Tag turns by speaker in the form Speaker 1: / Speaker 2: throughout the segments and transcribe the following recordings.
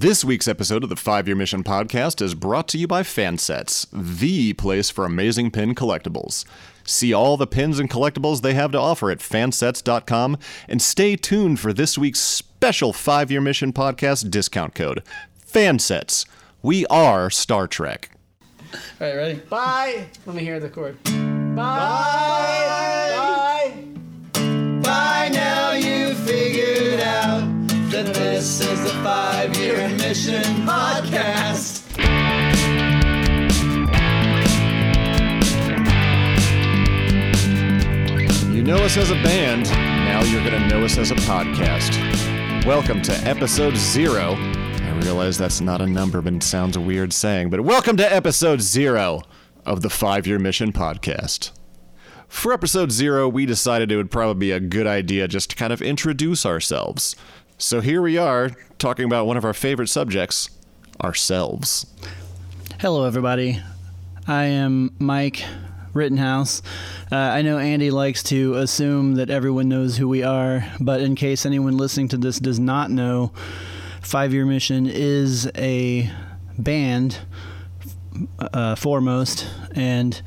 Speaker 1: This week's episode of the Five Year Mission podcast is brought to you by Fansets, the place for amazing pin collectibles. See all the pins and collectibles they have to offer at fansets.com and stay tuned for this week's special Five Year Mission podcast discount code. Fansets. We are Star Trek.
Speaker 2: All right, ready?
Speaker 3: Bye. Let me hear the chord.
Speaker 2: Bye.
Speaker 1: Us as a band, now you're going to know us as a podcast. Welcome to episode zero. I realize that's not a number, but it sounds a weird saying, but welcome to episode zero of the Five Year Mission podcast. For episode zero, we decided it would probably be a good idea just to kind of introduce ourselves. So here we are, talking about one of our favorite subjects ourselves.
Speaker 2: Hello, everybody. I am Mike Rittenhouse. Uh, I know Andy likes to assume that everyone knows who we are, but in case anyone listening to this does not know, Five Year Mission is a band, uh, foremost, and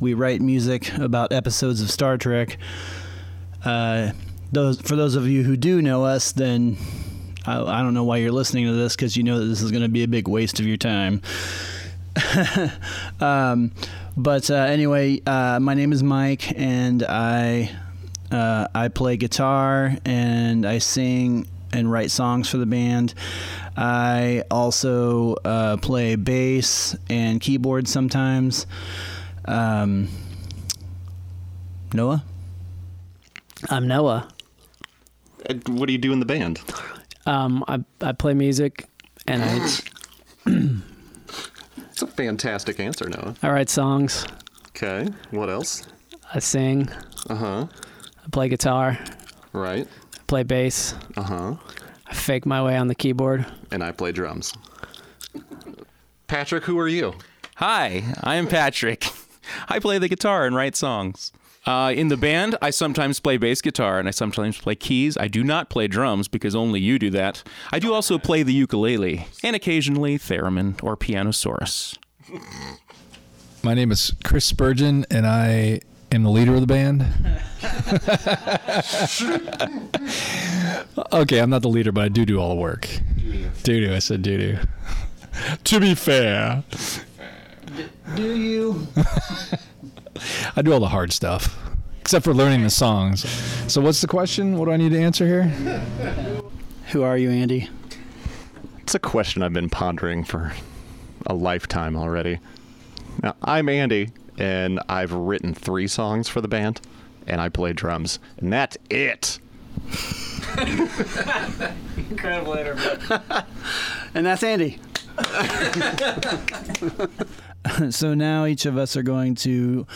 Speaker 2: we write music about episodes of Star Trek. Uh, those for those of you who do know us, then I, I don't know why you're listening to this because you know that this is going to be a big waste of your time. um, but uh, anyway, uh, my name is Mike, and I uh, I play guitar and I sing and write songs for the band. I also uh, play bass and keyboard sometimes. Um, Noah.
Speaker 3: I'm Noah.
Speaker 1: What do you do in the band?
Speaker 3: Um, I I play music and I
Speaker 1: It's a fantastic answer, Noah.
Speaker 3: I write songs.
Speaker 1: Okay, what else?
Speaker 3: I sing.
Speaker 1: Uh huh.
Speaker 3: I play guitar.
Speaker 1: Right.
Speaker 3: I play bass.
Speaker 1: Uh huh.
Speaker 3: I fake my way on the keyboard.
Speaker 1: And I play drums. Patrick, who are you?
Speaker 4: Hi, I'm Patrick. I play the guitar and write songs. Uh, in the band, I sometimes play bass guitar and I sometimes play keys. I do not play drums because only you do that. I do also play the ukulele and occasionally theremin or pianosaurus.
Speaker 5: My name is Chris Spurgeon, and I am the leader of the band. okay, I'm not the leader, but I do do all the work. Do do. I said do do. to be fair,
Speaker 2: Do you?
Speaker 5: I do all the hard stuff, except for learning the songs. So, what's the question? What do I need to answer here?
Speaker 2: Who are you, Andy?
Speaker 1: It's a question I've been pondering for a lifetime already. Now, I'm Andy, and I've written three songs for the band, and I play drums, and that's it.
Speaker 3: Incredible interview.
Speaker 2: And that's Andy. so now each of us are going to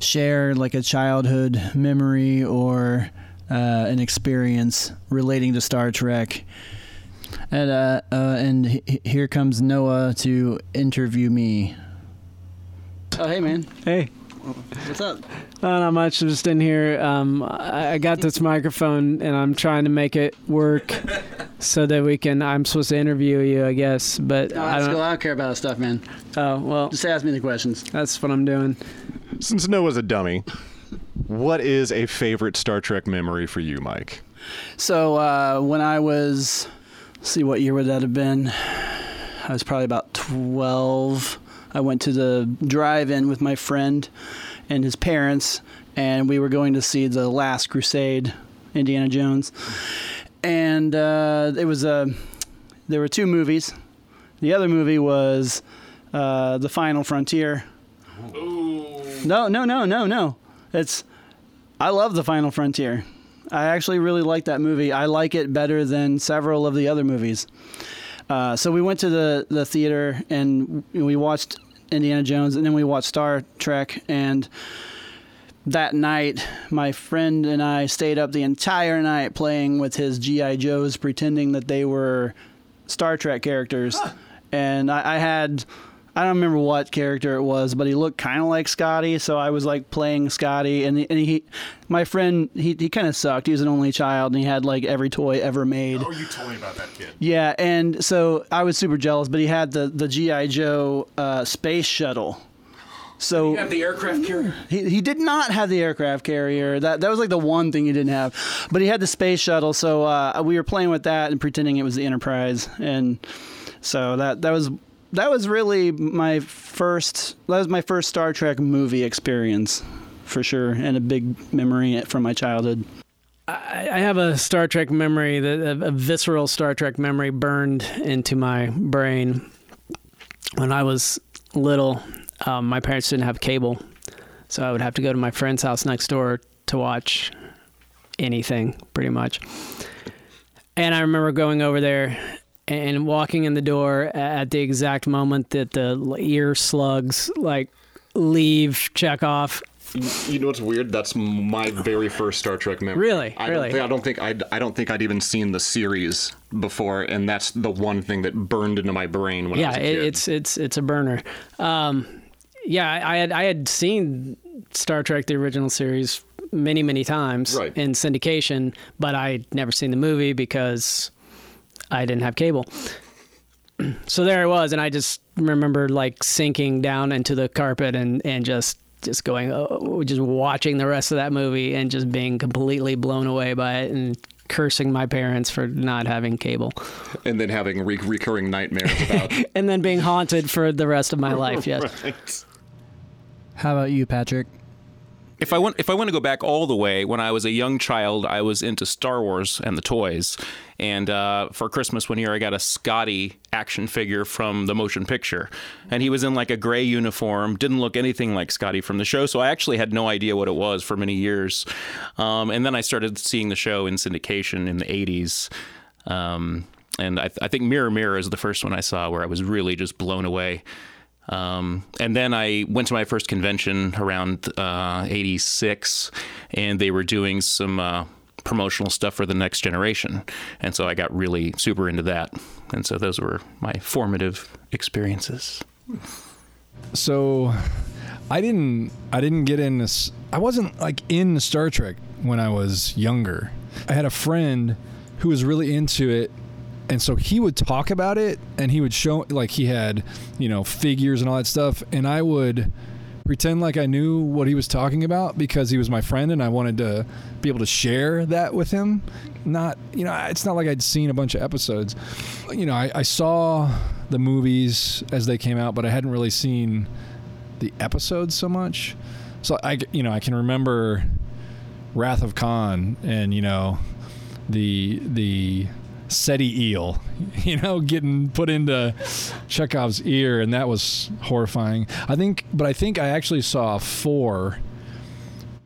Speaker 2: share like a childhood memory or uh, an experience relating to Star Trek. And uh, uh, and h- here comes Noah to interview me. Oh hey man,
Speaker 3: Hey,
Speaker 2: what's up?
Speaker 3: uh, not much. I'm just in here. Um, I, I got this microphone and I'm trying to make it work so that we can. I'm supposed to interview you, I guess, but I don't.
Speaker 2: I don't care about that stuff, man.
Speaker 3: Oh well,
Speaker 2: Just ask me the questions.
Speaker 3: that's what I'm doing.
Speaker 1: Since Noah's a dummy, what is a favorite Star Trek memory for you, Mike?
Speaker 2: So uh, when I was, let's see, what year would that have been? I was probably about 12. I went to the drive-in with my friend and his parents, and we were going to see the Last Crusade, Indiana Jones. And uh, it was a, there were two movies. The other movie was uh, The Final Frontier. No, no, no, no, no. It's I love The Final Frontier. I actually really like that movie. I like it better than several of the other movies. Uh, so we went to the, the theater and we watched Indiana Jones and then we watched Star Trek. And that night, my friend and I stayed up the entire night playing with his G.I. Joes, pretending that they were Star Trek characters. And I, I had. I don't remember what character it was, but he looked kind of like Scotty. So I was like playing Scotty, and, and he, my friend, he, he kind of sucked. He was an only child, and he had like every toy ever made.
Speaker 1: Oh, you told me about that kid.
Speaker 2: Yeah, and so I was super jealous, but he had the the GI Joe uh, space shuttle. So
Speaker 4: the aircraft carrier.
Speaker 2: he, he did not have the aircraft carrier. That that was like the one thing he didn't have. But he had the space shuttle. So uh, we were playing with that and pretending it was the Enterprise, and so that that was that was really my first that was my first Star Trek movie experience for sure, and a big memory from my childhood.
Speaker 3: I I have a Star Trek memory, that a, a visceral Star Trek memory burned into my brain when I was little. Um, my parents didn't have cable, so I would have to go to my friend's house next door to watch anything, pretty much. And I remember going over there and walking in the door at the exact moment that the ear slugs like leave Chekhov
Speaker 1: You know what's weird? That's my very first Star Trek memory.
Speaker 3: Really?
Speaker 1: I
Speaker 3: Really?
Speaker 1: Don't think, I don't think I'd, I don't think I'd even seen the series before, and that's the one thing that burned into my brain when I
Speaker 3: yeah,
Speaker 1: was a kid.
Speaker 3: it's it's it's a burner. Um, yeah, I, had I had seen Star Trek the original series many many times
Speaker 1: Right.
Speaker 3: in syndication, but I'd never seen the movie because I didn't have cable. So there I was, and I just remember like sinking down into the carpet and and just just going, oh, just watching the rest of that movie and just being completely blown away by it and cursing my parents for not having cable
Speaker 1: and then having re- recurring nightmares about.
Speaker 3: and then being haunted for the rest of my life. Yes.
Speaker 1: Right.
Speaker 2: How about you, Patrick?
Speaker 4: If I want, if I want to go back all the way, when I was a young child, I was into Star Wars and the toys. And uh, for Christmas one year, I got a Scotty action figure from the motion picture, and he was in like a gray uniform, didn't look anything like Scotty from the show. So I actually had no idea what it was for many years. Um, and then I started seeing the show in syndication in the '80s. Um, and I, I think Mirror Mirror is the first one I saw where I was really just blown away. Um, and then I went to my first convention around uh, 86, and they were doing some uh, promotional stuff for the next generation. And so I got really super into that. And so those were my formative experiences.
Speaker 5: So, I didn't. I didn't get in this. I wasn't like in Star Trek when I was younger. I had a friend who was really into it, and so he would talk about it, and he would show like he had, you know, figures and all that stuff, and I would pretend like I knew what he was talking about because he was my friend, and I wanted to be able to share that with him. Not, you know, it's not like I'd seen a bunch of episodes. You know, I, I saw the movies as they came out, but I hadn't really seen the episodes so much. So I, you know, I can remember Wrath of Khan and you know the the Ceti eel, you know, getting put into Chekhov's ear, and that was horrifying. I think, but I think I actually saw four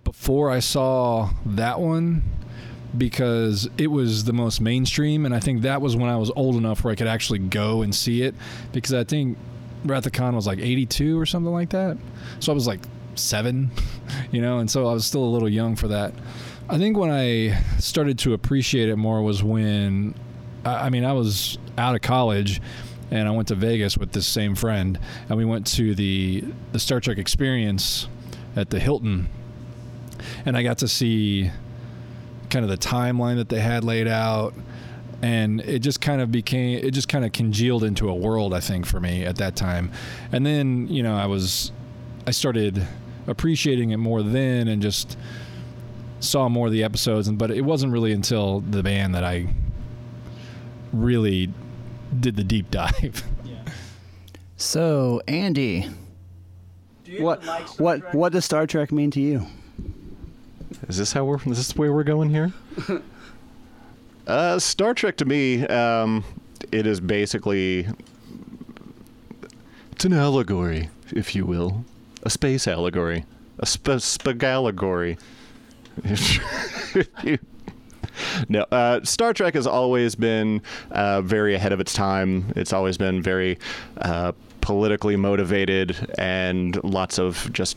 Speaker 5: before I saw that one because it was the most mainstream, and I think that was when I was old enough where I could actually go and see it. Because I think Wrath of was like 82 or something like that, so I was like seven, you know, and so I was still a little young for that. I think when I started to appreciate it more was when, I mean, I was out of college and I went to Vegas with this same friend, and we went to the the Star Trek experience at the Hilton, and I got to see kind of the timeline that they had laid out and it just kind of became it just kind of congealed into a world i think for me at that time. And then you know i was i started appreciating it more then and just saw more of the episodes and but it wasn't really until the band that i really did the deep dive
Speaker 2: So, Andy, what what what does Star Trek mean to you?
Speaker 1: Is this how we're? Is this where we're going here? uh, Star Trek to me, um, it is basically it's an allegory, if you will, a space allegory, a sp- spagalegory. If you- no, uh, Star Trek has always been uh, very ahead of its time. It's always been very uh, politically motivated and lots of just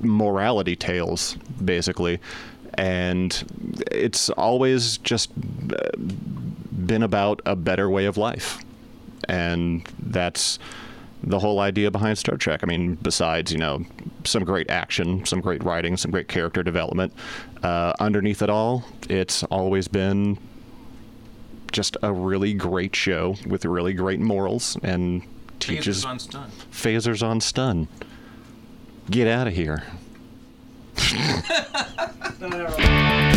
Speaker 1: morality tales, basically. And it's always just uh, been about a better way of life. And that's the whole idea behind Star Trek. I mean, besides, you know, some great action, some great writing, some great character development, uh, underneath it all, it's always been just a really great show with really great morals and teaches
Speaker 4: on stun.
Speaker 1: phasers on stun. Get out of here.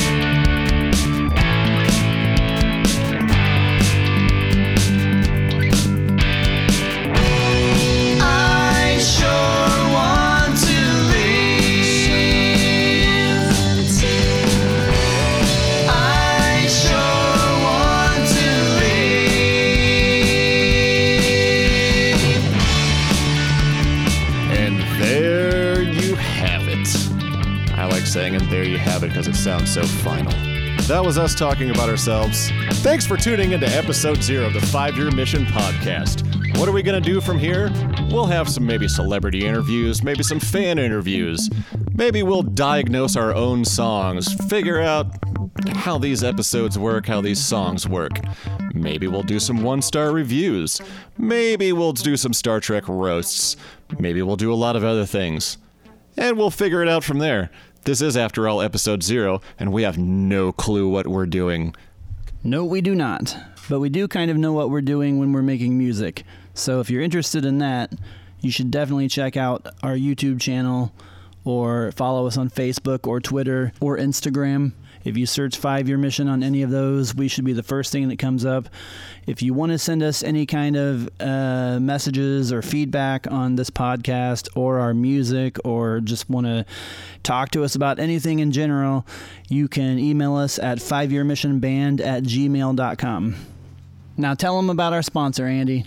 Speaker 1: so final. That was us talking about ourselves. Thanks for tuning into episode zero of the Five Year Mission podcast. What are we going to do from here? We'll have some maybe celebrity interviews, maybe some fan interviews. Maybe we'll diagnose our own songs, figure out how these episodes work, how these songs work. Maybe we'll do some one star reviews. Maybe we'll do some Star Trek roasts. Maybe we'll do a lot of other things. And we'll figure it out from there. This is, after all, episode zero, and we have no clue what we're doing.
Speaker 2: No, we do not. But we do kind of know what we're doing when we're making music. So if you're interested in that, you should definitely check out our YouTube channel or follow us on Facebook or Twitter or Instagram. If you search Five Year Mission on any of those, we should be the first thing that comes up. If you want to send us any kind of uh, messages or feedback on this podcast or our music, or just want to talk to us about anything in general, you can email us at fiveyearmissionband at gmail.com. Now tell them about our sponsor, Andy.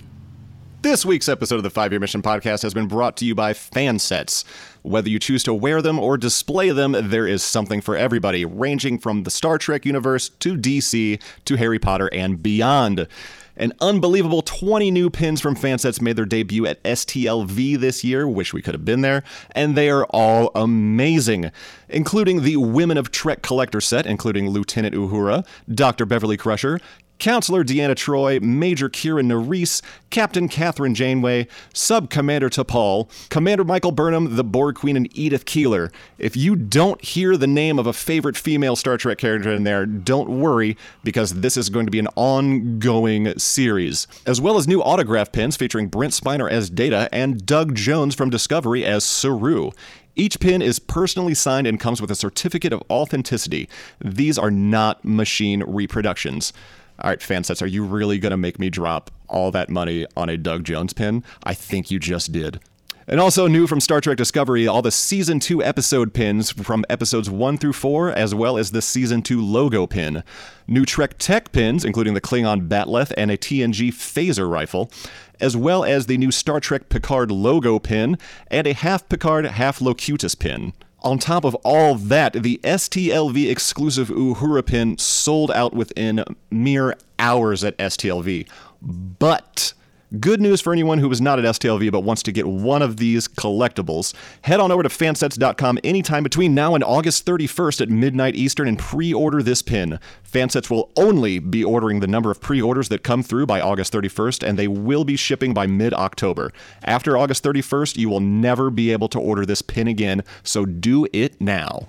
Speaker 1: This week's episode of the Five Year Mission podcast has been brought to you by Fansets. Whether you choose to wear them or display them, there is something for everybody, ranging from the Star Trek universe to DC to Harry Potter and beyond. An unbelievable 20 new pins from Fansets made their debut at STLV this year. Wish we could have been there. And they are all amazing, including the Women of Trek collector set, including Lieutenant Uhura, Dr. Beverly Crusher, Counselor Deanna Troi, Major Kira Nerys, Captain Kathryn Janeway, Sub Commander T'Pol, Commander Michael Burnham, the Borg Queen, and Edith Keeler. If you don't hear the name of a favorite female Star Trek character in there, don't worry, because this is going to be an ongoing series. As well as new autograph pins featuring Brent Spiner as Data and Doug Jones from Discovery as Saru. Each pin is personally signed and comes with a certificate of authenticity. These are not machine reproductions. All right, fansets, are you really going to make me drop all that money on a Doug Jones pin? I think you just did. And also new from Star Trek Discovery, all the season 2 episode pins from episodes 1 through 4, as well as the season 2 logo pin. New Trek Tech pins, including the Klingon Bat'leth and a TNG phaser rifle, as well as the new Star Trek Picard logo pin and a half Picard, half Locutus pin. On top of all that, the STLV exclusive Uhura pin sold out within mere hours at STLV. But good news for anyone who was not at STLV but wants to get one of these collectibles. Head on over to fansets.com anytime between now and August 31st at midnight Eastern and pre-order this pin. Fansets will only be ordering the number of pre-orders that come through by August 31st and they will be shipping by mid-October. After August 31st, you will never be able to order this pin again, so do it now.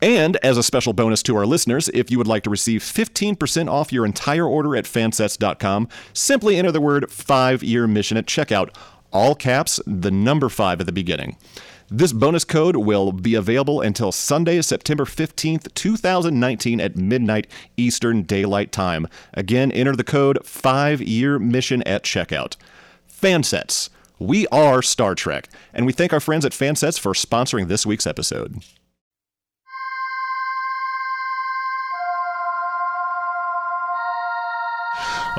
Speaker 1: And as a special bonus to our listeners, if you would like to receive 15% off your entire order at fansets.com, simply enter the word 5 year mission at checkout, all caps, the number 5 at the beginning. This bonus code will be available until Sunday, September 15th, 2019 at midnight Eastern Daylight Time. Again, enter the code 5 year mission at checkout. Fansets. We are Star Trek, and we thank our friends at Fansets for sponsoring this week's episode.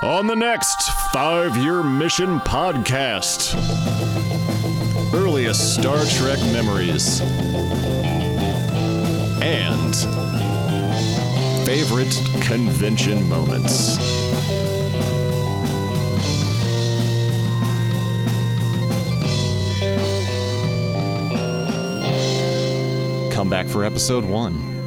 Speaker 1: On the next Five Year Mission podcast, earliest Star Trek memories and favorite convention moments. Come back for episode one.